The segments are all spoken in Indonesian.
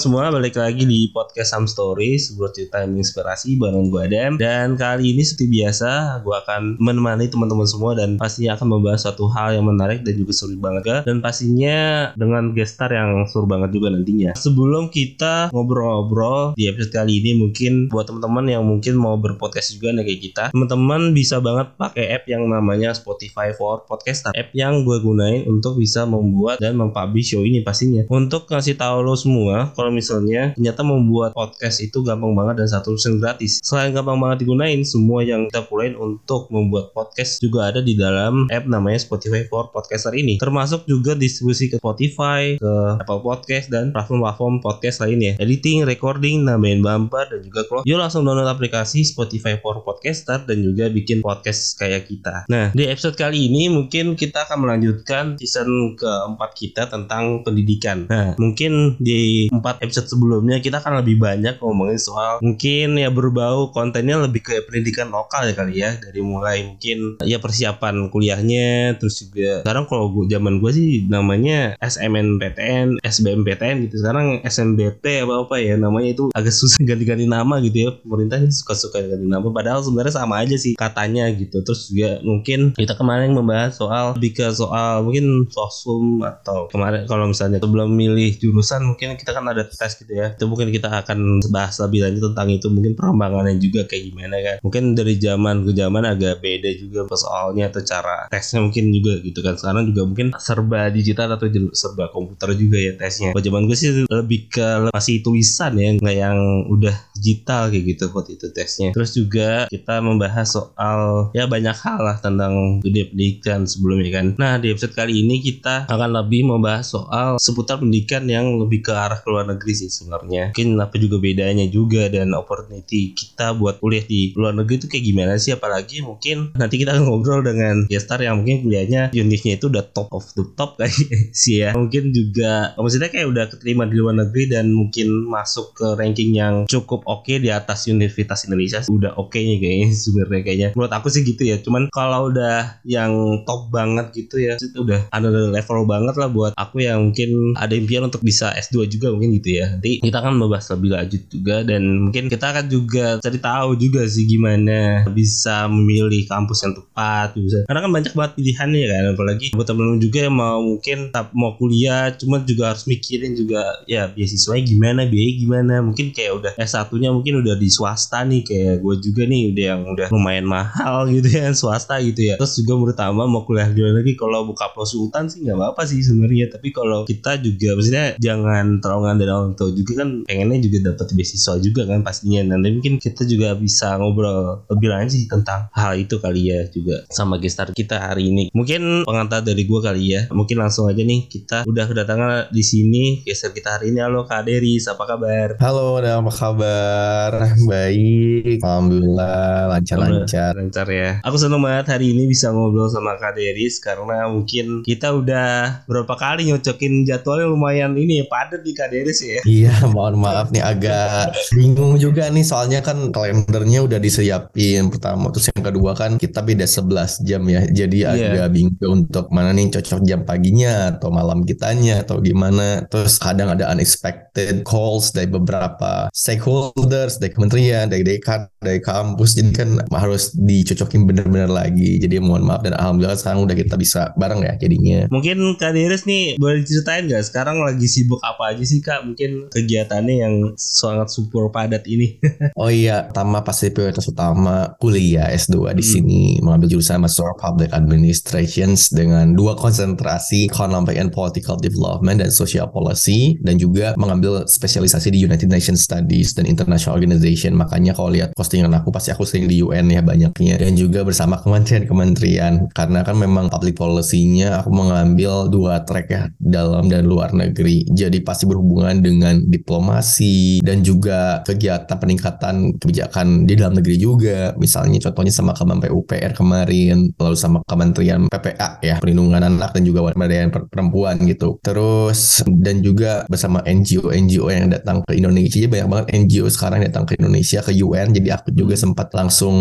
semua, balik lagi di podcast Sam Story, sebuah cerita yang menginspirasi bareng gue Adam. Dan kali ini seperti biasa, gue akan menemani teman-teman semua dan pastinya akan membahas suatu hal yang menarik dan juga seru banget ya. Dan pastinya dengan gestar yang seru banget juga nantinya. Sebelum kita ngobrol-ngobrol di episode kali ini, mungkin buat teman-teman yang mungkin mau berpodcast juga nih kayak kita, teman-teman bisa banget pakai app yang namanya Spotify for Podcaster. App yang gue gunain untuk bisa membuat dan mempublish show ini pastinya. Untuk ngasih tahu lo semua kalau misalnya ternyata membuat podcast itu gampang banget dan satu persen gratis. Selain gampang banget digunain, semua yang kita pulain untuk membuat podcast juga ada di dalam app namanya Spotify for Podcaster ini. Termasuk juga distribusi ke Spotify, ke Apple Podcast dan platform-platform podcast lainnya. Editing, recording, nambahin bumper dan juga close. Yuk langsung download aplikasi Spotify for Podcaster dan juga bikin podcast kayak kita. Nah, di episode kali ini mungkin kita akan melanjutkan season keempat kita tentang pendidikan. Nah, mungkin di empat episode sebelumnya kita akan lebih banyak ngomongin soal mungkin ya berbau kontennya lebih ke pendidikan lokal ya kali ya. Dari mulai mungkin ya persiapan kuliahnya terus juga sekarang kalau gua, zaman gue sih namanya SMNPTN, SBMPTN gitu. Sekarang SMBT apa apa ya namanya itu agak susah ganti-ganti nama gitu ya. Pemerintah suka-suka ganti nama padahal sebenarnya sama aja sih katanya gitu. Terus juga mungkin kita kemarin membahas soal lebih ke soal mungkin sosum atau kemarin kalau misalnya sebelum milih jurusan mungkin kita kan ada tes gitu ya. Itu mungkin kita akan bahas lebih lanjut tentang itu. Mungkin perkembangannya juga kayak gimana kan. Mungkin dari zaman ke zaman agak beda juga soalnya atau cara tesnya mungkin juga gitu kan. Sekarang juga mungkin serba digital atau serba komputer juga ya tesnya. Kalau zaman gue sih lebih ke masih tulisan ya nggak yang udah digital kayak gitu waktu itu tesnya. Terus juga kita membahas soal ya banyak hal lah tentang dunia pendidikan sebelumnya kan. Nah di episode kali ini kita akan lebih membahas soal seputar pendidikan yang lebih ke arah luar negeri sih sebenarnya. Mungkin apa juga bedanya juga dan opportunity kita buat kuliah di luar negeri itu kayak gimana sih? Apalagi mungkin nanti kita akan ngobrol dengan gestar yang mungkin kuliahnya unitnya itu udah top of the top kayak sih ya. Mungkin juga maksudnya kayak udah keterima di luar negeri dan mungkin masuk ke ranking yang cukup oke okay di atas Universitas Indonesia udah oke okay nih kayaknya sebenarnya kayaknya. Menurut aku sih gitu ya. Cuman kalau udah yang top banget gitu ya itu udah ada level banget lah buat aku yang mungkin ada impian untuk bisa S2 juga mungkin gitu ya. Nanti kita akan membahas lebih lanjut juga dan mungkin kita akan juga cari tahu juga sih gimana bisa memilih kampus yang tepat bisa karena kan banyak banget pilihannya kan apalagi buat teman-teman juga yang mau mungkin mau kuliah cuma juga harus mikirin juga ya beasiswa gimana biaya gimana. Mungkin kayak udah S1 nya mungkin udah di swasta nih kayak gue juga nih udah yang udah lumayan mahal gitu ya swasta gitu ya. Terus juga menurut Tama mau kuliah di luar negeri kalau buka sultan sih nggak apa-apa sih sebenarnya. Tapi kalau kita juga maksudnya jangan terlalu dari orang tua juga kan pengennya juga dapat beasiswa juga kan pastinya. Nanti mungkin kita juga bisa ngobrol lebih lanjut sih tentang hal itu kali ya juga sama gestar kita hari ini. Mungkin pengantar dari gue kali ya. Mungkin langsung aja nih kita udah kedatangan di sini gestar kita hari ini. Halo Kak Deris apa kabar? Halo ada apa kabar baik alhamdulillah lancar-lancar. Lancar ya. Aku seneng banget hari ini bisa ngobrol sama Kak Deris karena mungkin kita udah berapa kali nyocokin jadwalnya lumayan ini ya padat di Kak Deris ya. Iya mohon maaf nih agak bingung juga nih. Soalnya kan kalendernya udah disiapin. Pertama terus yang kedua kan kita beda 11 jam ya. Jadi yeah. agak bingung untuk mana nih cocok jam paginya atau malam kitanya atau gimana. Terus kadang ada unexpected calls dari beberapa stakeholders dari kementerian dari dekan dari kampus. Jadi kan harus dicocokin bener-bener lagi. Jadi mohon maaf dan alhamdulillah sekarang udah kita bisa bareng ya jadinya. Mungkin Kak Deris nih boleh ceritain gak sekarang lagi sibuk apa aja sih Kak? Mungkin kegiatannya yang sangat super padat ini. oh iya, pertama pasti prioritas utama kuliah S2 di hmm. sini. Mengambil jurusan Master of Public Administrations dengan dua konsentrasi Economic and Political Development dan Social Policy dan juga mengambil spesialisasi di United Nations Studies dan International Organization. Makanya kalau lihat postingan aku pasti aku sering di UN ya banyaknya dan juga bersama kementerian-kementerian karena kan memang public policy-nya aku mengambil dua track ya dalam dan luar negeri. Jadi pasti berhubungan dengan diplomasi dan juga kegiatan peningkatan kebijakan di dalam negeri juga. Misalnya contohnya sama Kemen PUPR kemarin, lalu sama Kementerian PPA ya, Perlindungan Anak dan juga Pemberdayaan Perempuan gitu. Terus dan juga bersama NGO-NGO yang datang ke Indonesia, banyak banget NGO sekarang datang ke Indonesia ke UN jadi aku juga Hmm. sempat langsung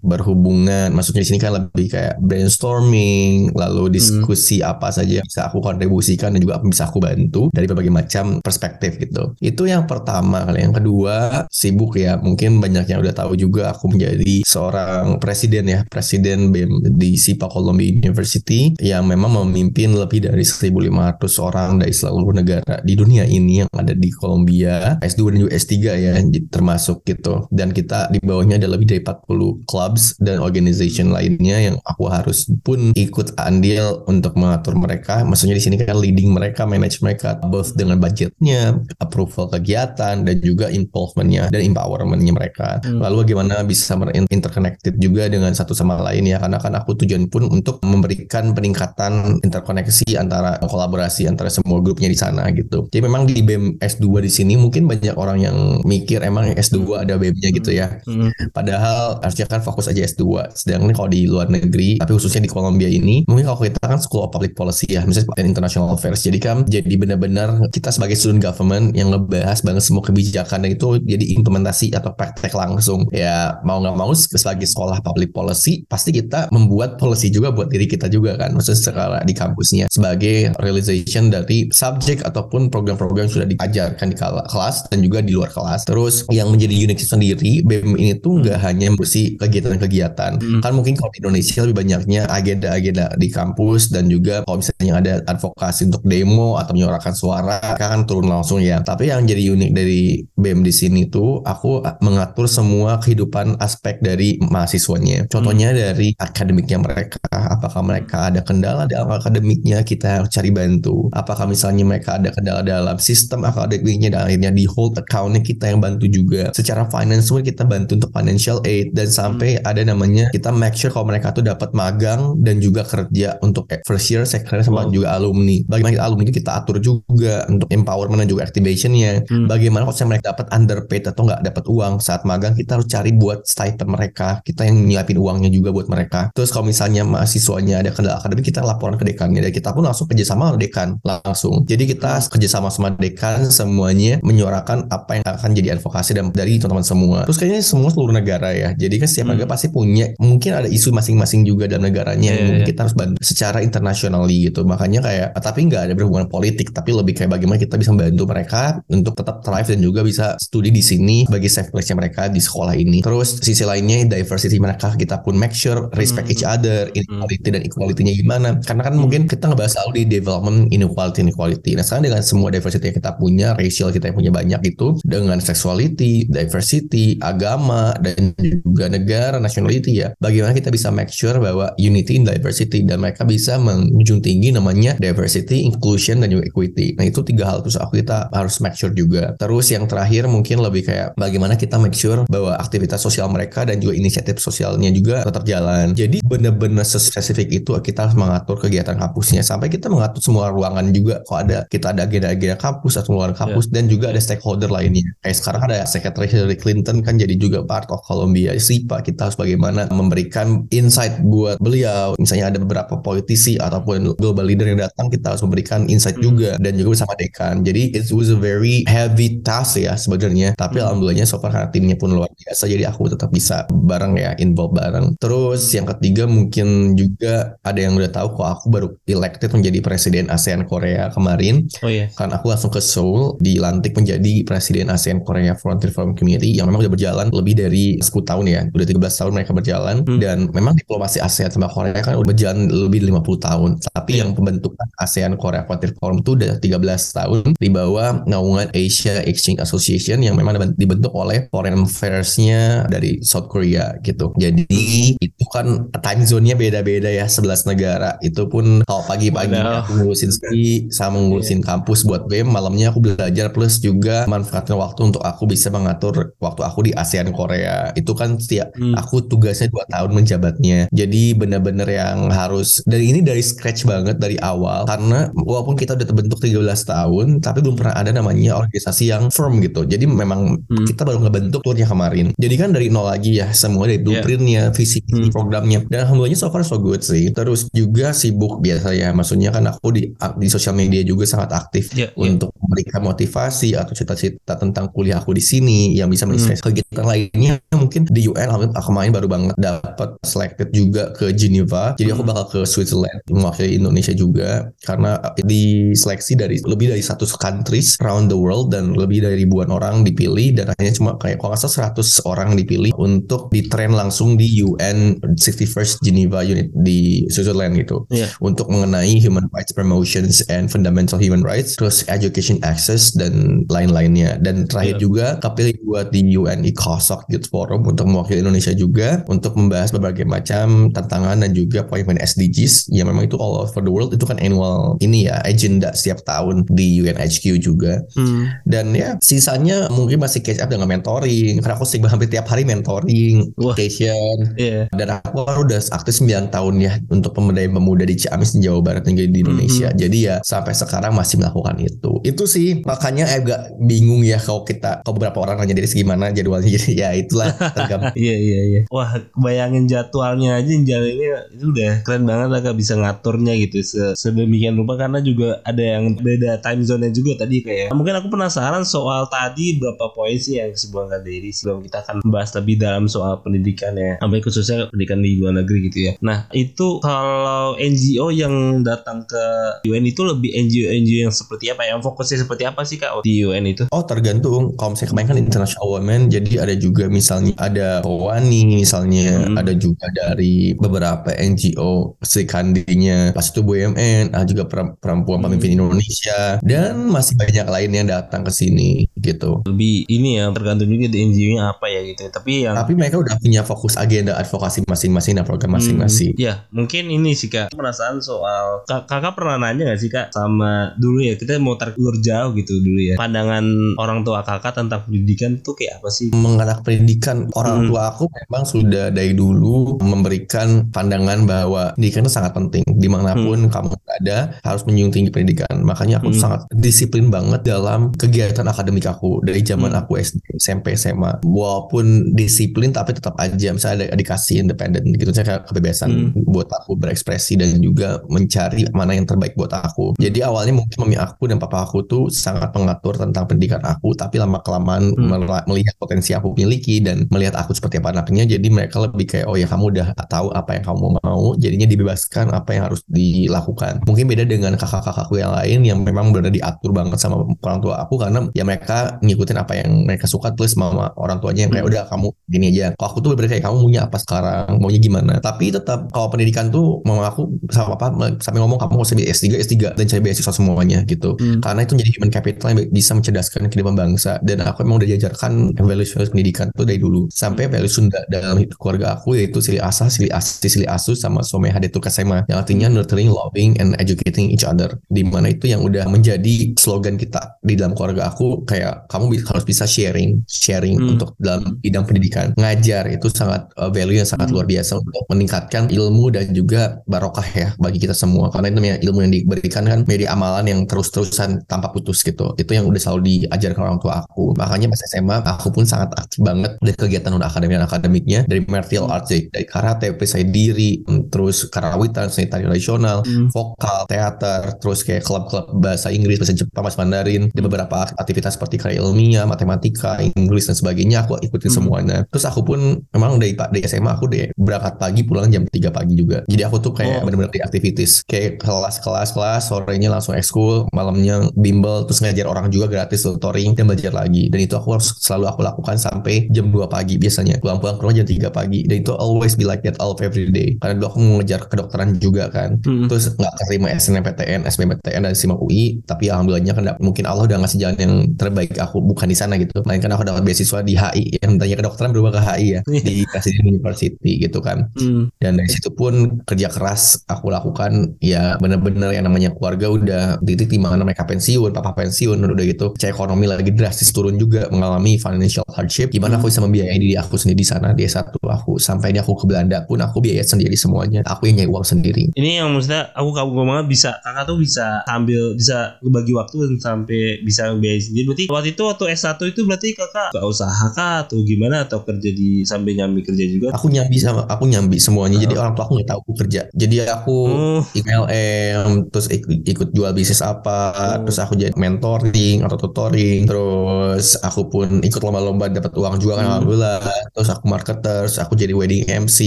berhubungan. Maksudnya di sini kan lebih kayak brainstorming lalu diskusi apa saja yang bisa aku kontribusikan dan juga apa yang bisa aku bantu dari berbagai macam perspektif gitu. Itu yang pertama kali. Yang kedua sibuk ya. Mungkin banyak yang udah tahu juga aku menjadi seorang presiden ya. Presiden BEM di SIPA Columbia University yang memang memimpin lebih dari 1.500 orang dari seluruh negara di dunia ini yang ada di Columbia S2 dan juga S3 ya termasuk gitu. Dan kita di bawahnya ada lebih dari 40 clubs dan organization lainnya yang aku harus pun ikut andil untuk mengatur mereka. Maksudnya di sini kan leading mereka manage mereka both dengan budgetnya approval kegiatan dan juga involvementnya dan empowermentnya mereka. Hmm. lalu bagaimana bisa interconnected juga dengan satu sama lain ya? Karena kan aku tujuan pun untuk memberikan peningkatan interkoneksi antara kolaborasi antara semua grupnya di sana gitu. Jadi memang di BEM S2 di sini mungkin banyak orang yang mikir emang S2 ada BEM-nya gitu ya Hmm. Padahal harusnya kan fokus aja S2. Sedangkan kalau di luar negeri, tapi khususnya di Columbia ini, mungkin kalau kita kan School of Public Policy ya, misalnya International Affairs. Jadi kan jadi benar-benar kita sebagai student government yang ngebahas banget semua kebijakan dan itu jadi implementasi atau praktek langsung. Ya mau nggak mau sebagai sekolah public policy, pasti kita membuat policy juga buat diri kita juga kan. Maksudnya secara di kampusnya sebagai realization dari subjek ataupun program-program yang sudah diajarkan di kelas dan juga di luar kelas. Terus yang menjadi unik sendiri BEM ini tuh nggak hanya bersih kegiatan-kegiatan. Hmm. Kan mungkin kalau di Indonesia lebih banyaknya agenda-agenda di kampus dan juga kalau misalnya ada advokasi untuk demo atau menyuarakan suara kan turun langsung ya. Tapi yang jadi unik dari BEM di sini tuh aku mengatur semua kehidupan aspek dari mahasiswanya. Contohnya dari akademiknya mereka, apakah mereka ada kendala dalam akademiknya kita harus cari bantu. Apakah misalnya mereka ada kendala dalam sistem akademiknya dan akhirnya di hold accountnya kita yang bantu juga. Secara finance pun kita bantu untuk financial aid dan sampai ada namanya kita make sure kalau mereka tuh dapat magang dan juga kerja untuk first year, second year sama Wow. juga alumni. Bagaimana alumni itu kita atur juga untuk empowerment dan juga activationnya. Hmm. Bagaimana kalau mereka dapat underpaid atau nggak dapat uang saat magang kita harus cari buat stipend mereka. Kita yang nyiapin uangnya juga buat mereka. Terus kalau misalnya mahasiswanya ada kendala akademik kita laporan ke dekannya dan kita pun langsung kerjasama sama dekan langsung. Jadi kita kerjasama sama dekan semuanya menyuarakan apa yang akan jadi advokasi dan dari teman-teman semua. Terus kayaknya semua seluruh negara ya. Jadi kan setiap Hmm. negara pasti punya mungkin ada isu masing-masing juga dalam negaranya yang Iya, mungkin iya. kita harus bantu secara internationally gitu. Makanya kayak tapi nggak ada berhubungan politik tapi lebih kayak bagaimana kita bisa membantu mereka untuk tetap thrive dan juga bisa studi di sini bagi safe place-nya mereka di sekolah ini. Terus sisi lainnya diversity mereka kita pun make sure respect Hmm. each other, inequality dan equality-nya gimana. Karena kan mungkin kita ngebahas selalu di development inequality inequality. Nah sekarang dengan semua diversity yang kita punya, racial kita yang punya banyak itu dengan sexuality, diversity, agama dan juga negara nationality ya. Bagaimana kita bisa make sure bahwa unity in diversity dan mereka bisa menjunjung tinggi namanya diversity, inclusion dan juga equity. Nah itu tiga hal terus aku kita harus make sure juga. Terus yang terakhir mungkin lebih kayak bagaimana kita make sure bahwa aktivitas sosial mereka dan juga inisiatif sosialnya juga tetap jalan. Jadi benar-benar spesifik itu kita harus mengatur kegiatan kampusnya sampai kita mengatur semua ruangan juga. Kalau ada kita ada agenda-agenda kampus atau luar kampus dan juga ada stakeholder lainnya. Kayak sekarang ada Secretary Hillary Clinton kan jadi juga part of Columbia SIPA. Kita harus bagaimana memberikan insight buat beliau. Misalnya ada beberapa politisi ataupun global leader yang datang, kita harus memberikan insight Hmm. juga dan juga bersama dekan. Jadi it was a very heavy task ya sebenarnya. Tapi Hmm. alhamdulillahnya so far karena timnya pun luar biasa. Jadi aku tetap bisa bareng ya, involve bareng. Terus yang ketiga mungkin juga ada yang udah tahu kok aku baru elected menjadi presiden ASEAN Korea kemarin Oh iya. kan aku langsung ke Seoul dilantik menjadi presiden ASEAN Korea Frontier Forum Community yang memang udah berjalan lebih dari 10 tahun ya udah 13 tahun mereka berjalan Hmm. dan memang diplomasi ASEAN sama Korea kan udah berjalan lebih dari 50 tahun tapi Iya. yang pembentukan ASEAN Korea Frontier Forum itu udah 13 tahun di bawah naungan Asia Exchange Association yang memang dibentuk oleh foreign affairs-nya dari South Korea gitu jadi itu kan time zone-nya beda-beda ya 11 negara itu pun kalau pagi-pagi Waduh. aku ngurusin ski sama ngurusin kampus buat BEM malamnya aku belajar plus juga manfaatkan waktu untuk aku bisa mengatur waktu aku di ASEAN Korea. Itu kan setiap Hmm. aku tugasnya dua tahun menjabatnya. Jadi bener-bener yang harus dan ini dari scratch banget dari awal. Karena walaupun kita udah terbentuk 13 tahun tapi belum pernah ada namanya organisasi yang firm gitu. Jadi memang Hmm. kita baru ngebentuk turnya kemarin. Jadi kan dari nol lagi ya semua dari blueprintnya visi Hmm. programnya. Dan alhamdulillahnya so far so good sih. Terus juga sibuk biasa ya maksudnya kan aku di di sosial media juga sangat aktif Iya, iya. untuk memberikan motivasi atau cita-cita tentang kuliah aku di sini yang bisa menginspirasi Hmm. kegiatan lainnya mungkin di UN aku main baru banget dapat selected juga ke Geneva jadi aku Hmm. bakal ke Switzerland mewakili Indonesia juga karena diseleksi dari lebih dari 100 countries around the world dan lebih dari ribuan orang dipilih dan hanya cuma kayak kalau salah 100 orang dipilih untuk ditrain langsung di UN 61st Geneva Unit di Switzerland gitu Iya. untuk mengenai human rights promotions and fundamental human rights, terus education access dan lain-lainnya. Dan terakhir Iya. juga kepilih buat di UN ECOSOC Youth Forum untuk mewakili Indonesia juga untuk membahas berbagai macam tantangan dan juga poin-poin SDGs yang memang itu all over the world itu kan annual ini ya agenda setiap tahun di UNHQ juga. Hmm. Dan ya sisanya mungkin masih catch up dengan mentoring karena aku sering hampir tiap hari mentoring, Wah. education, Iya. dan aku udah aktif 9 tahun ya untuk pemberdayaan pemuda di Ciamis di Jawa Barat juga di Indonesia. Mhm. Jadi ya sampai sekarang masih melakukan itu. Itu sih makanya agak bingung ya kalau kita kalau beberapa orang nanya dari gimana jadwalnya. Jadi ya itulah tergantung. Iya iya iya. Wah, bayangin jadwalnya aja jalannya itu udah keren banget lah bisa ngaturnya gitu se- sedemikian rupa karena juga ada yang beda time zone-nya juga tadi kayak. Mungkin aku penasaran soal tadi berapa poin sih yang Kak Dery sebelum kita akan membahas lebih dalam soal pendidikannya, sampai khususnya pendidikan di luar negeri gitu ya. Nah, itu kalau NGO yang datang ke UN itu lebih NGO-NGO yang seperti apa? Yang fokusnya seperti apa sih Kak di UN itu? Oh tergantung kalau misalnya kemarin kan International Women jadi ada juga misalnya ada Kowani misalnya Hmm. ada juga dari beberapa NGO Kandinya pas itu BUMN ada juga per- perempuan Hmm. pemimpin Indonesia dan masih banyak lain yang datang ke sini gitu Lebih ini ya tergantung juga di NGO-nya apa ya gitu. Tapi yang tapi mereka udah punya fokus agenda advokasi masing-masing dan program masing-masing Hmm, ya mungkin ini sih kak perasaan soal Kak- kakak pernah nanya gak sih kak sama dulu ya kita mau tarik ulur jauh gitu dulu ya pandangan orang tua kakak tentang pendidikan tuh kayak apa sih mengenai pendidikan orang Hmm. tua aku memang sudah dari dulu memberikan pandangan bahwa pendidikan itu sangat penting di mana pun kamu berada harus menjunjung tinggi pendidikan makanya aku Hmm. sangat disiplin banget dalam kegiatan akademik aku dari zaman Hmm. aku SD SMP SMA walaupun disiplin tapi tetap aja misalnya ada dikasih independen gitu saya kebebasan Hmm. buat aku berekspresi dan juga mencari mana yang terbaik buat aku jadi awalnya mungkin mami aku dan papa aku tuh sangat mengatur tentang pendidikan aku tapi lama kelamaan Hmm. melihat potensi aku miliki dan melihat aku seperti apa anaknya jadi mereka lebih kayak oh ya kamu udah tahu apa yang kamu mau jadinya dibebaskan apa yang harus dilakukan mungkin beda dengan kakak-kakakku yang lain yang memang benar diatur banget sama orang tua aku karena ya mereka ngikutin apa yang mereka suka terus mama orang tuanya yang kayak Hmm. udah kamu gini aja kalau aku tuh bener kayak kamu maunya apa sekarang maunya gimana tapi tetap kalau pendidikan tuh mama aku sama papa sampai ngomong kamu harus ambil S3 S3 dan cari beasiswa semuanya gitu Hmm. karena itu jadi human capital yang bisa mencerdaskan kehidupan bangsa dan aku emang udah diajarkan values-values pendidikan tuh dari dulu. Sampai value Sunda dalam hidup keluarga aku yaitu sili asah, sili asi, sili asus sama some hadetu kasema yang artinya nurturing, loving, and educating each other. Di mana itu yang udah menjadi slogan kita di dalam keluarga aku kayak kamu harus bisa sharing sharing Hmm. untuk dalam bidang pendidikan. Ngajar itu sangat uh, value yang sangat Hmm. luar biasa untuk meningkatkan ilmu dan juga barokah ya bagi kita semua. Karena itu namanya ilmu yang diberikan kan menjadi amalan yang terus-terusan tanpa putus gitu. Itu yang udah selalu diajarkan orang tua aku makanya pas SMA aku pun sangat aktif banget dari kegiatan non akademik dan akademiknya dari martial arts dari dari karate perisai diri terus karawitan seni tari tradisional Hmm. vokal, teater, terus kayak klub-klub bahasa Inggris, bahasa Jepang, bahasa Mandarin, dan beberapa aktivitas seperti karya ilmiah, matematika, Inggris dan sebagainya aku ikutin Hmm. semuanya. Terus aku pun memang dari Pak dari SMA aku deh berangkat pagi pulang jam 3 pagi juga. Jadi aku tuh kayak Oh. benar-benar di aktivitas kayak kelas-kelas kelas sorenya langsung ekskul, malamnya bimbel terus ngajar orang juga gratis tutoring dan belajar lagi. Dan itu aku harus selalu aku lakukan sampai jam 2 pagi biasanya. Pulang-pulang ke rumah jam 3 pagi. Dan itu always be like that all of every day. Karena dulu aku mau ngejar kedokteran juga kan. Hmm. terus nggak terima SNMPTN, SBMPTN dan SIMAK UI tapi alhamdulillahnya kan mungkin Allah udah ngasih jalan yang terbaik aku. Bukan di sana gitu. Melainkan aku dapat beasiswa di HI yang tanya kedokteran berubah ke HI ya. Di Presiden University gitu kan. Hmm. dan dari situ pun kerja keras aku lakukan. Ya bener-bener yang namanya keluarga udah titik di mana mereka pensiun papa pensiun udah gitu. Cek ekonomi lagi drastis turun juga mengalami financial hardship gimana aku bisa membiayai diri aku sendiri di sana di S1 aku sampai ini aku ke Belanda pun aku biaya sendiri semuanya aku yang nyari uang sendiri Ini yang maksudnya aku kagum banget bisa kakak tuh bisa sambil bisa bagi waktu dan sampai bisa biaya sendiri. Berarti waktu itu waktu S1 itu berarti kakak gak usaha kah atau gimana atau kerja di sambil nyambi kerja juga? aku nyambi sama aku nyambi semuanya jadi Oh. orang tua aku nggak tahu aku kerja jadi aku Oh, IMLM terus ikut, ikut jual bisnis apa Oh. terus aku jadi mentoring atau tutoring terus aku pun ikut lomba-lomba dapat uang juga kan Hmm. alhamdulillah terus aku marketers aku jadi wedding MC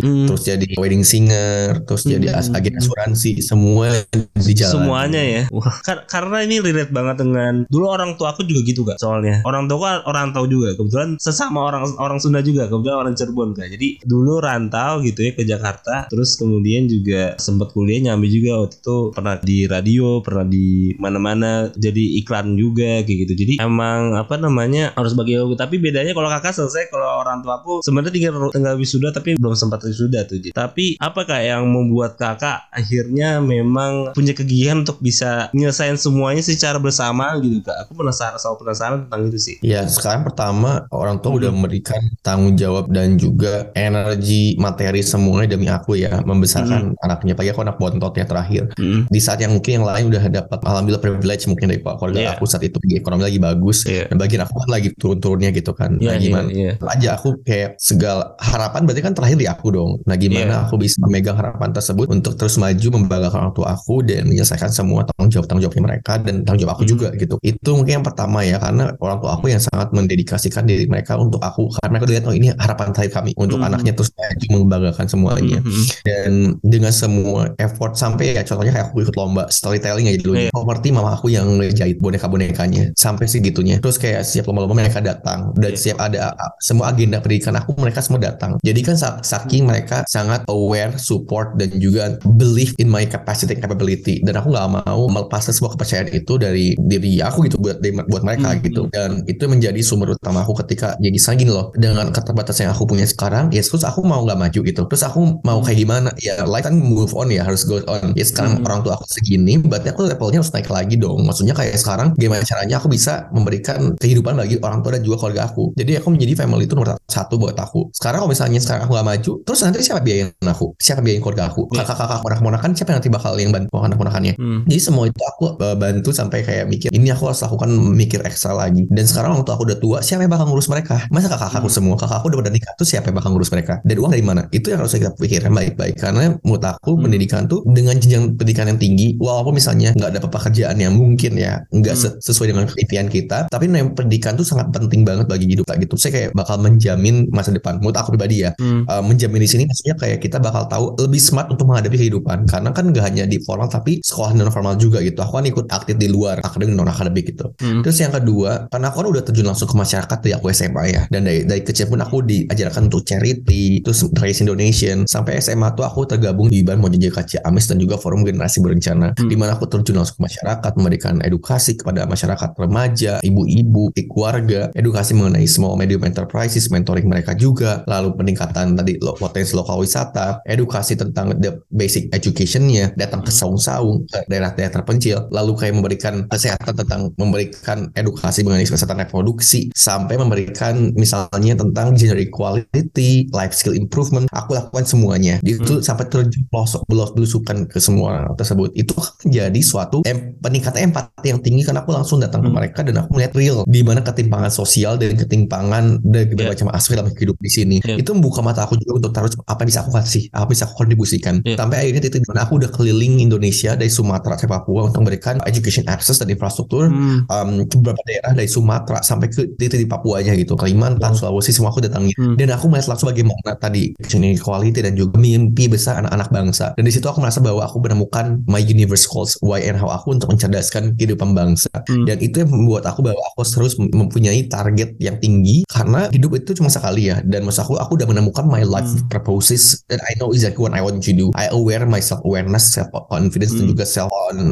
Hmm. terus jadi wedding singer terus jadi as- Hmm. agen asuransi semua di jalan Semuanya ya. Wah, kar- karena ini relate banget dengan dulu orang tua aku juga gitu kak. Soalnya orang tua orang tahu juga. Kebetulan sesama orang orang Sunda juga. Kebetulan orang Cirebon kak. Jadi dulu rantau gitu ya ke Jakarta. Terus kemudian juga sempat kuliah nyambi juga waktu itu pernah di radio, pernah di mana-mana jadi iklan juga kayak gitu. Jadi emang apa namanya harus bagi waktu. Tapi bedanya kalau kakak selesai kalau orang tua aku sebenarnya tinggal tinggal wisuda tapi belum sempat wisuda tuh. Jadi, Tapi apa kak yang membuat kakak akhirnya memang punya kegigihan untuk bisa nyelesain semuanya secara bersama gitu kak? Aku penasaran, selalu penasaran tentang itu sih. Ya sekarang pertama orang tua Hmm. udah memberikan tanggung jawab dan juga energi materi semuanya demi aku ya membesarkan Hmm. anaknya. Pagi aku anak bontot ya terakhir. Mm. Di saat yang mungkin yang lain udah dapat alhamdulillah privilege mungkin dari keluarga Iya. aku saat itu ekonomi lagi bagus. Dan bagian aku kan lagi turun-turunnya gitu kan. Iya, nah iya, gimana? iya. aja aku kayak segala harapan berarti kan terakhir di aku dong. Nah gimana Iya. aku bisa memegang harapan tersebut untuk terus maju membanggakan orang tua aku dan menyelesaikan semua tanggung jawab tanggung jawabnya mereka dan tanggung jawab aku Hmm. juga gitu. Itu mungkin yang pertama ya karena orang tua aku yang sangat mendedikasikan diri mereka untuk aku karena mereka lihat oh ini harapan terakhir kami untuk Hmm. anaknya terus maju membanggakan semuanya Mm-mm. dan dengan semua effort sampai ya contohnya kayak aku ikut lomba storytelling aja dulu Iya. properti mama aku yang ngejahit boneka-bonekanya sampai segitunya terus kayak siap lomba-lomba mereka datang. Dan Iya. siap ada semua agenda pendidikan aku mereka semua datang. Jadi kan sa- saking mereka sangat aware support dan juga believe in my capacity and capability. Dan aku nggak mau melepaskan sebuah kepercayaan itu dari diri aku gitu buat buat mereka Hmm. gitu. Dan itu menjadi sumber utama aku ketika jadi misalnya gini loh. Dengan keterbatasan yang aku punya sekarang ya terus aku mau nggak maju gitu. Terus aku mau kayak gimana? Ya life kan move on ya harus go on. Ya sekarang Hmm. orang tua aku segini berarti aku levelnya harus naik lagi dong. Maksudnya kayak sekarang gimana caranya aku bisa memberikan kehidupan bagi orang tua dan juga keluarga aku jadi aku menjadi family itu nomor satu buat aku sekarang kalau misalnya sekarang aku gak maju terus nanti siapa biayain aku siapa biayain keluarga aku Iya. kakak-kakak ponak-ponakan siapa yang nanti bakal yang bantu anak-ponakannya Hmm. jadi semua itu aku uh, bantu sampai kayak mikir ini aku harus lakukan mikir ekstra lagi. Dan sekarang waktu aku udah tua, siapa yang bakal ngurus mereka? Masa kakak aku Hmm. semua, kakak aku udah pada nikah tuh siapa yang bakal ngurus mereka? Dan uang dari mana? Itu yang harus kita pikirkan baik-baik. Karena menurut aku Hmm. pendidikan tuh dengan jenjang pendidikan yang tinggi, walaupun misalnya nggak dapat pekerjaan yang mungkin ya nggak Hmm. se- sesuai dengan impian kita, tapi memang pendidikan tuh sangat penting banget bagi hidup kayak gitu. Saya kayak bakal menjamin masa depan. Menurut aku pribadi ya, Hmm. uh, menjamin di sini maksudnya kayak kita bakal tahu lebih smart untuk menghadapi kehidupan karena kan gak hanya di formal tapi sekolah non formal juga gitu aku kan ikut aktif di luar akademik non akademik gitu Hmm. terus yang kedua karena aku kan udah terjun langsung ke masyarakat dari aku SMA ya dan dari dari kecil pun aku diajarkan untuk charity terus raising donation sampai SMA tuh aku tergabung di Ban Mojajaka Ciamis dan juga forum generasi berencana Hmm. di mana aku terjun langsung ke masyarakat memberikan edukasi kepada masyarakat remaja ibu-ibu keluarga edukasi mengenai small medium enterprises mentoring mereka juga lalu peningkatan tadi lo- potensi lokal wisata edukasi tentang the basic educationnya datang ke Hmm. saung-saung ke daerah-daerah terpencil lalu kayak memberikan kesehatan tentang memberikan edukasi mengenai kesehatan reproduksi sampai memberikan misalnya tentang gender equality life skill improvement aku lakukan semuanya itu Hmm. sampai terjun pelosok belos belusukan ke semua orang tersebut itu menjadi suatu em, peningkatan empati yang tinggi karena aku langsung datang ke Hmm. mereka dan aku melihat real di mana ketimpangan sosial dan ketimpangan dari berbagai Yeah. macam aspek dalam hidup di sini Yeah. itu membuka mata aku juga untuk taruh apa yang bisa aku kasih apa yang bisa aku kontribusikan Yeah. sampai akhirnya titik di mana aku udah keliling Indonesia dari Sumatera sampai Papua untuk memberikan education access dan infrastruktur Hmm. um, ke beberapa daerah dari Sumatera sampai ke titik di Papuanya gitu Kalimantan Wow. Sulawesi semua aku datangi Hmm. dan aku melihat langsung bagaimana tadi inequality dan juga mimpi besar anak-anak bangsa dan di situ aku merasa bahwa aku menemukan my universe calls why and how aku untuk mencerdaskan kehidupan bangsa Hmm. dan itu yang membuat aku bahwa aku terus mempunyai target yang tinggi karena hidup itu cuma sekali ya dan maksud aku aku udah menemukan my life Hmm. purposes and I know exactly what I want to do I aware my self awareness self confidence dan Hmm. juga self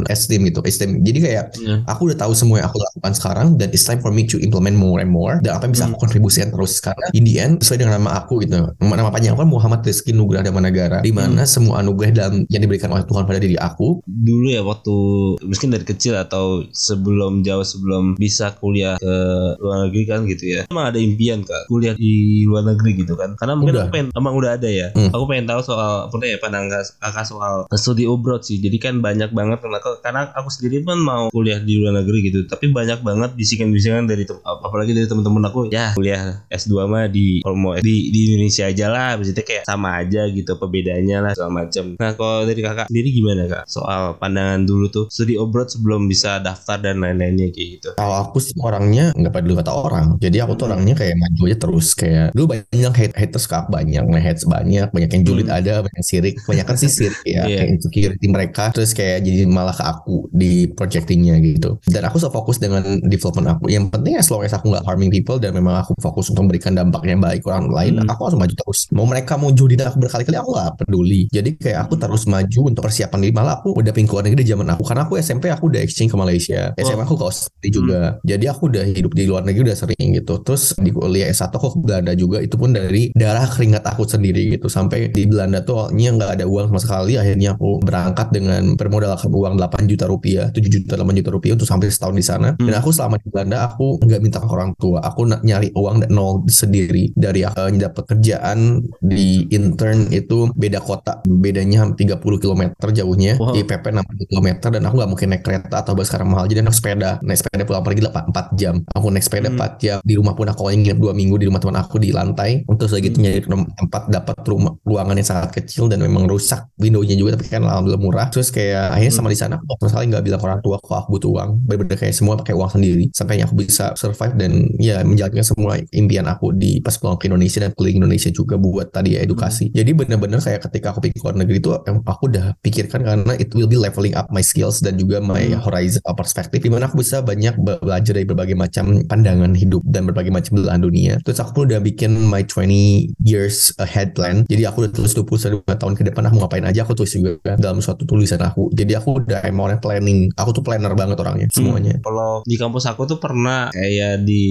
esteem gitu esteem jadi kayak Ya. aku udah tahu semua yang aku lakukan sekarang dan it's time for me to implement more and more dan apa yang bisa Hmm. aku kontribusikan terus karena in the end sesuai dengan nama aku gitu nama nama panjang aku kan Muhammad Rizky Nugrah Damanagara di mana Hmm. semua anugerah dalam yang diberikan oleh Tuhan pada diri aku dulu ya waktu mungkin dari kecil atau sebelum jauh sebelum bisa kuliah ke luar negeri kan gitu ya. Emang ada impian kak kuliah di luar negeri gitu kan? Karena mungkin Udah. aku pengen emang udah ada ya? Hmm. aku pengen tahu soal apa ya pandangan kakak soal studi abroad sih. Jadi kan banyak banget karena karena aku sendiri pun mau kuliah di luar negeri gitu. Tapi banyak banget bisikan-bisikan dari apalagi dari teman-teman aku ya kuliah S2 mah di kalau mau di, di Indonesia aja lah. Maksudnya kayak sama aja gitu perbedaannya lah segala macam. Nah kalau dari kakak sendiri gimana kak soal pandangan dulu tuh studi abroad sebelum bisa daftar dan lain-lainnya kayak gitu? Kalau aku sih orangnya nggak peduli kata orang. Jadi aku tuh Hmm. orangnya kayak maju aja terus kayak dulu banyak hate haters kak banyak, nge-hate banyak, banyak yang julid Hmm. ada, banyak yang sirik, banyak kan sih sirik ya, Iya. kayak insecurity mereka. Terus kayak jadi malah ke aku di projectingnya gitu. Dan aku so fokus dengan development aku. Yang penting as long as aku nggak harming people dan memang aku fokus untuk memberikan dampak yang baik orang lain, Hmm. aku harus maju terus. Mau mereka mau julid aku berkali-kali aku nggak peduli. Jadi kayak aku terus maju untuk persiapan diri. Malah aku udah pindah ke luar negeri di zaman aku karena aku SMP aku udah exchange ke Malaysia. SMA aku ke Australia juga. Jadi aku udah hidup di luar negeri udah sering gitu. Terus di kuliah S1 aku ke Belanda juga itu pun dari darah keringat aku sendiri gitu. Sampai di Belanda tuh awalnya nggak ada uang sama sekali. Akhirnya aku berangkat dengan bermodalkan uang 8 juta rupiah, 7 juta 8 juta rupiah untuk sampai setahun di sana. Dan aku selama di Belanda aku nggak minta ke orang tua. Aku nyari uang nol sendiri dari aku uh, dapat kerjaan di intern itu beda kota, bedanya 30 km jauhnya Wow. di PP 60 km dan aku nggak mungkin naik kereta atau bus sekarang mahal jadi naik sepeda naik sepeda pulang pergi 4 jam. Aku naik sepeda Hmm. 4 jam. Di rumah pun aku nginep 2 minggu di rumah teman aku di lantai. Untuk segitu Hmm. nyari tempat dapat rumah ruangan yang sangat kecil dan memang rusak windownya juga tapi kan alhamdulillah murah. Terus kayak akhirnya sama di sana aku sama sekali nggak bilang orang tua kok aku butuh uang. Bener-bener kayak semua pakai uang sendiri. Sampai aku bisa survive dan ya menjalankan semua impian aku di pas pulang ke Indonesia dan keliling Indonesia juga buat tadi ya edukasi. Jadi bener-bener kayak ketika aku pergi ke luar negeri itu aku udah pikirkan karena it will be leveling up my skills dan juga my Hmm. horizon uh, perspektif di mana aku bisa banyak be- belajar dari berbagai macam pandangan hidup dan berbagai macam belahan dunia. Terus aku udah bikin my 20 years ahead plan. Jadi aku udah tulis 22 tahun ke depan aku ngapain aja? Aku tulis juga dalam suatu tulisan aku. Jadi aku udah emang orang planning. Aku tuh planner banget orangnya semuanya. Kalau di kampus aku tuh pernah kayak di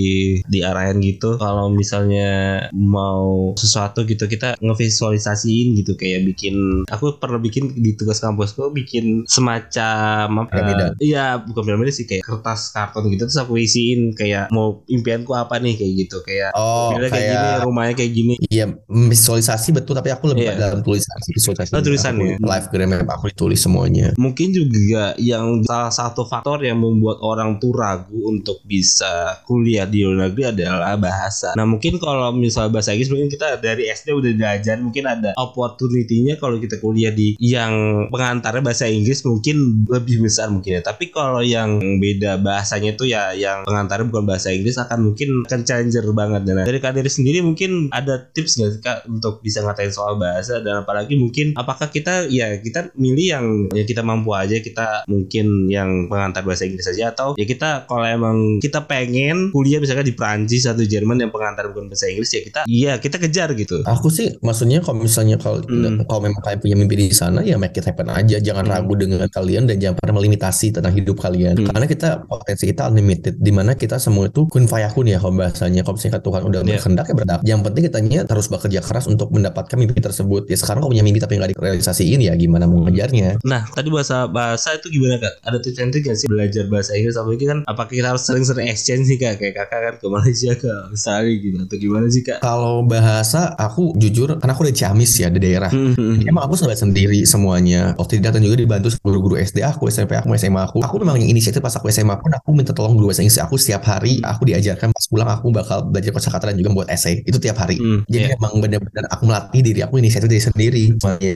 diarahin gitu kalau misalnya mau sesuatu gitu kita ngevisualisasiin gitu kayak bikin aku pernah bikin di tugas kampusku bikin semacam apa Piramida. iya bukan piramida sih kayak kertas karton gitu terus aku isiin kayak mau impianku apa nih kayak gitu kayak oh mobilnya kayak, gini kayak rumahnya kayak gini Iya, visualisasi betul tapi aku lebih Iya. dalam tulisan visualisasi. Oh, tulisan Aku ya? Live gram aku ditulis semuanya. mungkin juga yang salah satu faktor yang membuat orang tuh ragu untuk bisa kuliah di luar negeri adalah bahasa. Nah mungkin kalau misalnya bahasa Inggris mungkin kita dari SD udah diajar mungkin ada opportunity-nya kalau kita kuliah di yang pengantarnya bahasa Inggris mungkin lebih besar mungkin ya. Tapi kalau yang beda bahasanya itu ya yang pengantarnya bukan bahasa Inggris akan mungkin akan challenger banget. Nah dari kak Diri sendiri mungkin ada tips nggak sih, kak untuk bisa ngatain soal bahasa dan apalagi mungkin apakah kita ya kita milih yang ya kita mampu aja kita mungkin yang pengantar bahasa Inggris saja atau ya kita kalau emang kita pengen kuliah misalkan di Prancis atau Jerman yang pengantar bukan bahasa Inggris ya kita iya kita kejar gitu Aku sih maksudnya kalau misalnya kalau Hmm. kalau memang kalian punya mimpi di sana ya make it happen aja. Jangan Hmm. ragu dengan kalian dan jangan pernah melimitasi tentang hidup kalian. Hmm. Karena kita potensi kita unlimited. Di mana kita semua itu kun fayakun ya kalau bahasanya. Kalau misalnya Tuhan udah Iya. berkehendak ya berdak. Yang penting kitanya terus bekerja keras untuk mendapatkan mimpi tersebut. Ya sekarang kalau punya mimpi tapi nggak direalisasiin ya gimana mau ngejarnya? Nah, tadi bahasa bahasa itu gimana kak? Ada tips and trick gak sih belajar bahasa Inggris? Apalagi kan, apakah kita harus sering-sering exchange sih kak? Kayak kakak kan ke Malaysia ke Australia gitu atau gimana sih kak? Kalau bahasa aku jujur karena aku dari Ciamis ya di daerah. Hmm, Emang aku sampai sendiri semuanya. Waktu datang juga dibantu guru-guru SD aku, SMP aku, SMA aku. Aku memang yang inisiatif pas aku SMA pun aku minta tolong guru bahasa Inggris aku setiap hari. Aku diajarkan pas pulang aku bakal belajar kosakata dan juga buat essay. Itu tiap hari. Hmm, Jadi iya. emang benar-benar aku melatih diri aku inisiatif diri sendiri.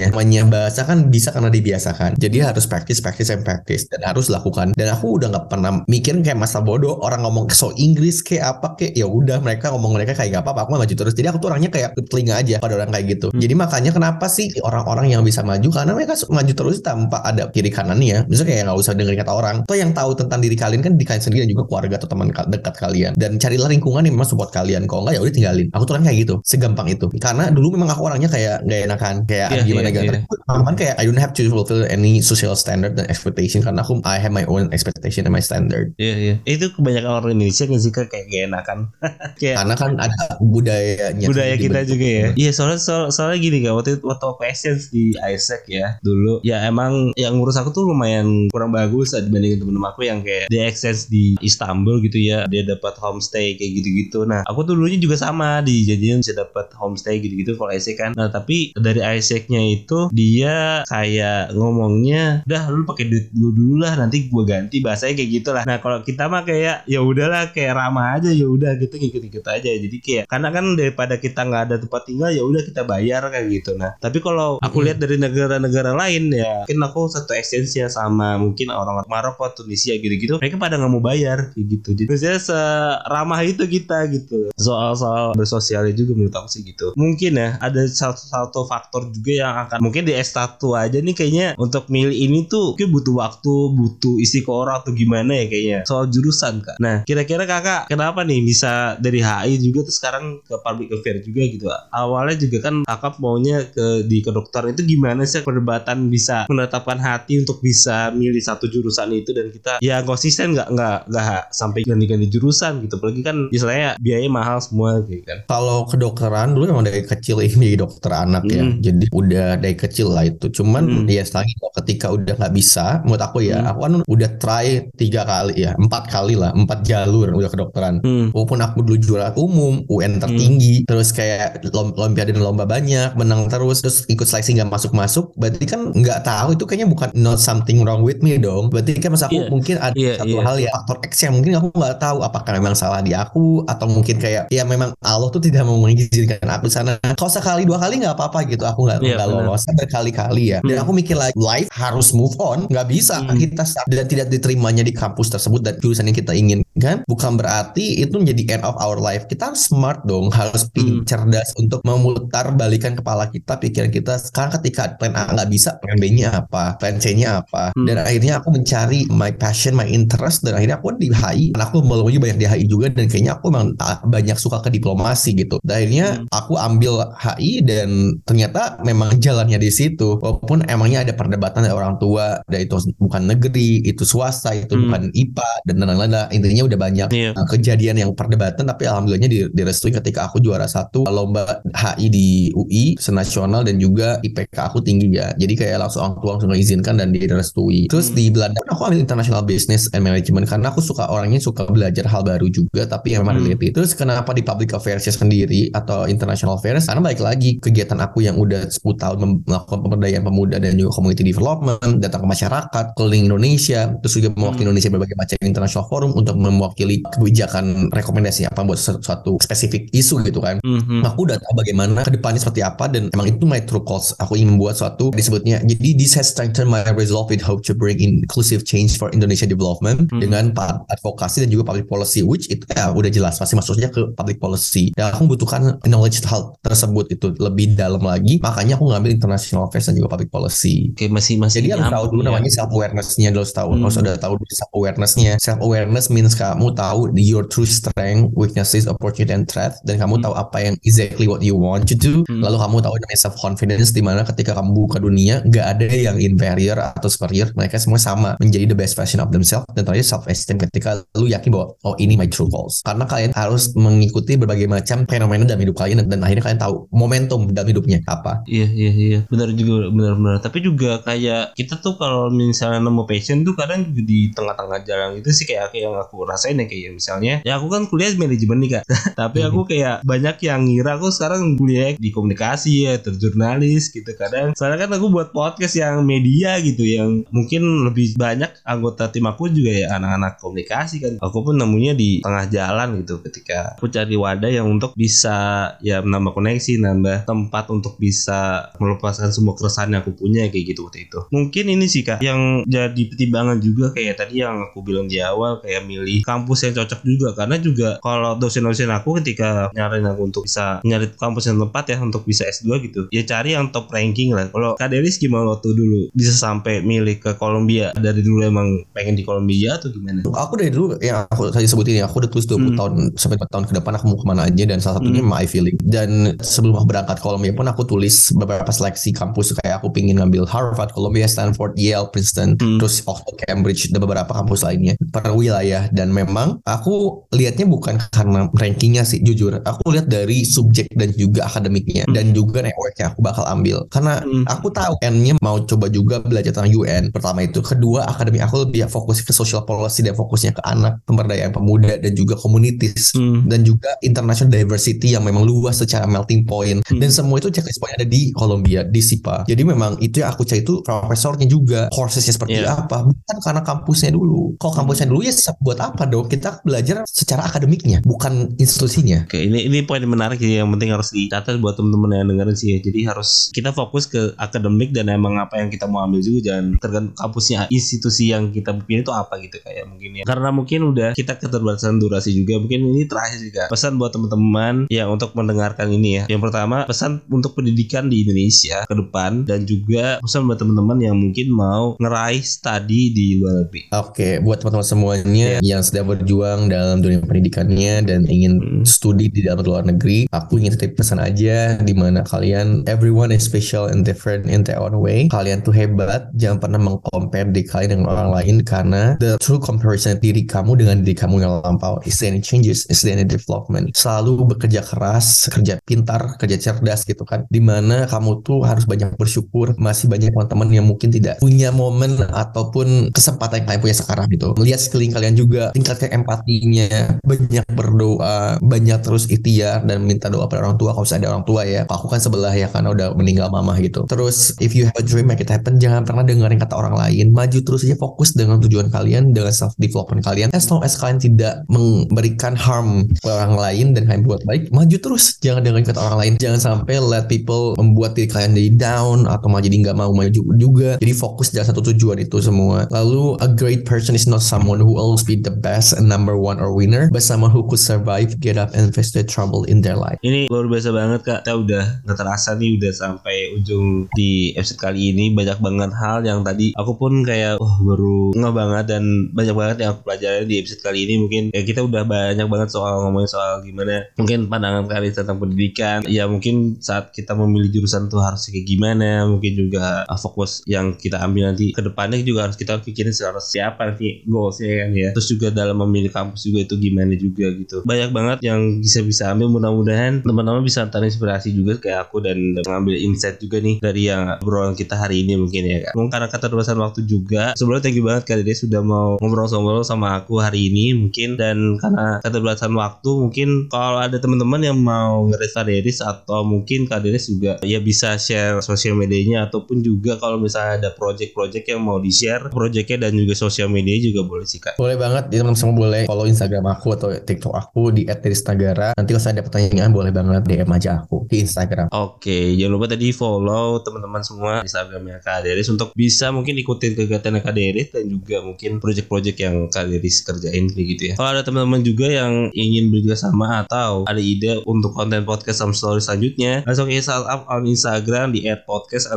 Namanya bahasa kan bisa karena dibiasakan. Jadi harus practice, practice, and practice dan harus lakukan. Dan aku udah nggak pernah mikirin kayak masa bodoh orang ngomong so Inggris kayak apa kayak ya udah mereka ngomong mereka kayak gak apa-apa aku maju terus. Jadi aku tuh orangnya kayak telinga aja pada orang kayak gitu. Hmm. Jadi makanya kenapa sih orang-orang yang bisa maju karena mereka maju terus tanpa ada kiri kanannya. Misalnya kayak nggak usah dengerin kata orang. Atau yang tahu tentang diri kalian kan di kalian sendiri dan juga keluarga atau teman ka- dekat kalian. Dan carilah lingkungan yang memang support kalian. Kalau enggak ya udah tinggalin. Aku tuh orang kayak gitu, segampang itu. Karena dulu memang aku orangnya kayak gak enakan, kayak Iya, gimana iya, gitu. iya. Aman kayak I don't have to fulfill any social standard dan expectation karena aku I have my own expectation and my standard. Iya, iya. Itu kebanyakan orang Indonesia nggak sih kak? Kayak gak enakan. kayak Karena kan ada budayanya budaya kita juga ya. Iya soalnya soal, soalnya gini kan waktu itu waktu aku exchange di Isaac ya dulu ya emang yang ngurus aku tuh lumayan kurang bagus dibandingin temen-temen aku yang kayak exchange di Istanbul gitu ya. Dia dapat homestay kayak gitu-gitu. Gitu nah aku tuh dulunya juga sama. Dijadiin bisa dapat homestay gitu-gitu kalau Isaac kan. Nah tapi dari Isaacnya itu dia kayak ngomongnya udah lu pakai duit dulu dulu lah nanti gue ganti. Bahasanya kayak gitu lah nah kalau kita mah kayak ya udahlah kayak ramah aja ya udah gitu ngikut-ngikut aja. Jadi kayak karena kan daripada kita nggak ada tempat tinggal ya udah kita bayar kayak gitu. Nah tapi kalau aku lihat dari negara-negara lain ya mungkin aku satu exchange ya sama mungkin orang Maroko Tunisia gitu-gitu mereka pada nggak mau bayar kayak gitu jadi maksudnya seramah itu kita gitu. Soal-soal bersosial juga menurut aku sih gitu. Mungkin ya ada satu satu faktor juga yang akan mungkin di S1 aja nih kayaknya untuk milih ini tuh mungkin butuh waktu butuh isi ke orang atau gimana ya kayaknya. Soal jurusan kak. Nah kira-kira kakak kenapa nih bisa dari HI juga tuh sekarang ke public affair juga gitu awalnya juga kan kakak maunya ke di kedokteran itu gimana sih perdebatan bisa menetapkan hati untuk bisa milih satu jurusan itu dan kita ya konsisten nggak nggak nggak sampai ganti-ganti jurusan gitu apalagi kan istilahnya biaya mahal semua gitu kan Kalau kedokteran dulu emang dari kecil ini dokter anak ya, Hmm. jadi udah dari kecil lah itu. Cuman Hmm. ya setelah itu ketika udah nggak bisa, menurut aku ya, Hmm. aku kan udah try tiga kali ya, empat kali lah, empat jalur udah kedokteran. hmm. Walaupun aku dulu juara umum, UN tertinggi, terus kayak lom- olimpiade dan lomba banyak, menang terus, terus ikut seleksi nggak masuk-masuk, berarti kan nggak tahu itu kayaknya bukan not something wrong with me dong. Berarti kan mas aku Iya. mungkin ada Iya, satu iya. hal ya faktor X yang mungkin aku nggak tahu apakah memang salah di aku atau mungkin kayak ya memang Allah tuh tidak mau mengizinkan aku di sana. Kalau sekali dua kali nggak apa-apa gitu, aku nggak Iya, nggak benar. lolos berkali-kali ya. Dan Hmm. aku mikir like life harus move on, nggak bisa Hmm. kita dan tidak diterimanya di kampus tersebut dan jurusan yang kita inginkan bukan berarti itu menjadi end of our life. Kita harus smart dong, harus Hmm. cerdas untuk memutar balikan kepala kita, pikiran kita. Sekarang ketika plan A nggak bisa, plan B-nya apa, plan C-nya apa. Hmm. Dan akhirnya aku mencari my passion, my interest dan akhirnya aku di HI. Dan aku melalui banyak di HI juga dan kayaknya aku memang ah, banyak suka ke diplomasi gitu. Dan akhirnya Hmm. aku ambil HI dan ternyata memang jalannya di situ. Walaupun emangnya ada perdebatan dari orang tua, dari itu bukan negeri, itu swasta, itu Hmm. bukan IPA dan lain-lain. Intinya udah banyak Iya. uh, kejadian yang perdebatan tapi alhamdulillahnya di- direstui ketika aku juara satu lomba HI di UI senasional dan juga IPK aku tinggi ya jadi kayak langsung orang tua langsung mengizinkan dan direstui terus Hmm. di Belanda aku ambil international business and management karena aku suka orangnya suka belajar hal baru juga tapi yang memang Hmm. related terus kenapa di public affairs sendiri atau international affairs karena balik lagi kegiatan aku yang udah 10 tahun melakukan pemberdayaan pemuda dan juga community development datang ke masyarakat keliling Indonesia terus juga mewakili Hmm. Indonesia berbagai macam international forum untuk mewakili kebijakan rekomendasi apa buat su- suatu spesifik isu gitu kan Mhm. aku udah tahu bagaimana ke depannya seperti apa dan emang itu my true cause aku ingin membuat suatu disebutnya jadi this has strengthened my resolve with hope to bring inclusive change for Indonesia development Hmm. dengan pa- advokasi dan juga public policy which itu ya udah jelas pasti masuknya ke public policy dan aku membutuhkan knowledge hal tersebut itu lebih dalam lagi makanya aku ngambil international affairs dan juga public policy Oke masih masih jadi harus tahu dulu ya. namanya self awareness-nya dulu harus tahu Hmm. harus udah tahu self awareness-nya. Self awareness means kamu tahu your true strength, weaknesses, opportunity and threat dan kamu Hmm. tahu apa yang exactly what you want to do. Hmm. Lalu kamu tahu namanya self confidence di mana ketika kamu buka dunia nggak ada yang inferior atau superior, mereka semua sama menjadi the best version of themselves dan terakhir self esteem ketika lu yakin bahwa oh ini my true goals. Karena kalian harus mengikuti berbagai macam fenomena dalam hidup kalian dan akhirnya kalian tahu momentum dalam hidupnya. Apa. Iya iya iya. Benar juga benar-benar. Tapi juga kayak kita tuh kalau misalnya nemu passion tuh kadang juga di tengah-tengah jalan itu sih kayak kayak yang aku rasain ya kayak misalnya ya aku kan kuliah manajemen nih kak. Tapi aku kayak banyak yang ngira aku sekarang kuliah di komunikasi ya terjurnalis gitu kadang. Soalnya kan aku buat podcast yang media gitu yang mungkin lebih banyak anggota tim aku juga ya anak-anak komunikasi kan. Aku pun nemunya di tengah jalan gitu ketika aku cari wadah yang untuk bisa ya menambah koneksi nambah tempat untuk bisa melepaskan semua keresahan yang aku punya kayak gitu waktu itu. Mungkin ini sih kak yang jadi pertimbangan juga kayak tadi yang aku bilang di awal kayak milih kampus yang cocok juga. Karena juga kalau dosen-dosen aku ketika nyaranin aku untuk bisa nyari kampus yang tepat ya untuk bisa S2 gitu ya cari yang top ranking lah. Kalau Kak Delis gimana waktu dulu? Bisa sampai milih ke Kolombia dari dulu emang pengen di Kolombia atau gimana? Aku dari dulu yang aku tadi sebutin ya, aku udah tulis 20 Hmm. tahun sampai 4 tahun ke depan aku mau ke mana aja dan salah satunya Hmm. my feeling. Dan sebelum aku berangkat ke Columbia pun aku tulis beberapa seleksi kampus kayak aku pingin ngambil Harvard, Columbia, Stanford, Yale, Princeton, Hmm. terus Oxford, Cambridge dan beberapa kampus lainnya per wilayah dan memang aku lihatnya bukan karena rankingnya sih jujur. Aku lihat dari subjek dan juga akademiknya Hmm. dan juga network yang aku bakal ambil karena Hmm. aku tahu N-nya mau coba juga belajar tentang UN pertama itu kedua akademik aku lebih fokus ke social policy dan fokusnya ke anak pemberdayaan pemuda dan juga studies Hmm. dan juga international diversity yang memang luas secara melting point Hmm. dan semua itu checklist point ada di Columbia di SIPA jadi memang itu yang aku cari itu profesornya juga coursesnya seperti Iya. apa bukan karena kampusnya dulu kalau kampusnya dulu ya buat apa dong kita belajar secara akademiknya bukan institusinya Oke, ini ini poin yang menarik yang penting harus dicatat buat temen-temen yang dengerin sih ya. Jadi harus kita fokus ke akademik dan emang apa yang kita mau ambil juga jangan tergantung kampusnya institusi yang kita pilih itu apa gitu kayak mungkin ya. Karena mungkin udah kita keterbatasan durasi juga. Mungkin ini terakhir juga pesan buat teman-teman yang untuk mendengarkan ini ya. Yang pertama pesan untuk pendidikan di Indonesia ke depan dan juga pesan buat teman-teman yang mungkin mau ngeraih studi di luar negeri. Oke, buat teman-teman semuanya yang sedang berjuang dalam dunia pendidikannya dan ingin Hmm. studi di dalam luar negeri, aku ingin titip pesan aja di mana kalian everyone is special and different in their own way. Kalian tuh hebat, jangan pernah mengcompare diri kalian dengan orang lain karena the true comparison diri kamu dengan diri kamu yang lampau is there any changes, is there any development. Selalu bekerja keras, kerja pintar, kerja cerdas gitu kan. Di mana kamu tuh harus banyak bersyukur masih banyak teman-teman yang mungkin tidak punya momen ataupun kesempatan yang kalian punya sekarang gitu. Melihat sekeliling kalian juga, tingkatkan empatinya, banyak berdoa, banyak terus ikhtiar dan minta doa pada orang tua kalau misalnya ada orang tua ya. Aku kan sebelah ya karena udah meninggal mama gitu. Terus if you have a dream make it happen, jangan pernah dengerin kata orang lain. Maju terus aja fokus dengan tujuan kalian, dengan self development kalian. As long as kalian tidak memberikan harm ke orang lain dan kalian buat baik, maju terus. Jangan dengerin kata orang lain. Jangan sampai let people membuat diri kalian jadi down atau malah jadi nggak mau maju juga. Jadi fokus dalam satu tujuan itu semua. Lalu a great person is not someone who always be the best and number one or winner, but someone who could survive, get up, and face the trouble in their life. Ini luar biasa banget kak. Kita udah nggak terasa nih udah sampai ujung di episode kali ini. Banyak banget hal yang tadi aku pun kayak wah baru nggak banget dan banyak banget yang aku pelajari di episode kali ini. Mungkin ya kita udah banyak banget soal ngomongin soal gimana mungkin pandangan kalian tentang pendidikan. Ya mungkin saat kita memilih jurusan tuh harus kayak gimana. Mungkin juga uh, fokus yang kita ambil nanti ke depannya juga harus kita pikirin harus siapa nanti goalsnya kan ya. Terus juga dalam memilih kampus juga itu gimana juga gitu. Banyak banget yang bisa bisa ambil mudah-mudahan teman-teman bisa terinspirasi juga kayak aku dan mengambil insight juga nih dari yang obrolan kita hari ini mungkin ya kak. Mungkin karena keterbatasan waktu juga. Sebelumnya thank you banget kak Dede sudah mau ngobrol-ngobrol sama hari ini mungkin dan karena keterbatasan waktu mungkin kalau ada teman-teman yang mau ngeres Kak Deris atau mungkin Kak Deris juga ya bisa share sosial medianya ataupun juga kalau misalnya ada project-project yang mau di-share projectnya dan juga sosial media juga boleh sih kak. Boleh banget, jadi teman-teman semua boleh follow Instagram aku atau TikTok aku di @derisnagara. Nanti kalau saya ada pertanyaan boleh banget DM aja aku di Instagram. Oke, jangan lupa tadi follow teman-teman semua Instagramnya Kak Deris untuk bisa mungkin ikutin kegiatan Kak Deris dan juga mungkin project-project yang Kak Deris habis kerjain kayak gitu ya. Kalau ada teman-teman juga yang ingin bekerja sama atau ada ide untuk konten podcast some Story selanjutnya, langsung ke sign up on Instagram di @podcast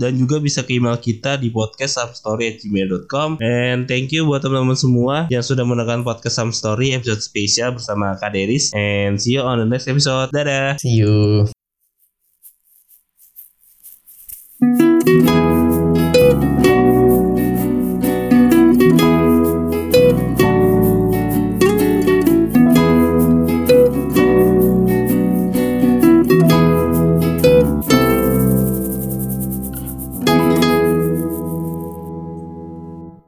dan juga bisa ke email kita di podcast gmail.com And thank you buat teman-teman semua yang sudah menekan podcast some Story episode spesial bersama Kak Deris. And see you on the next episode. Dadah. See you. thank you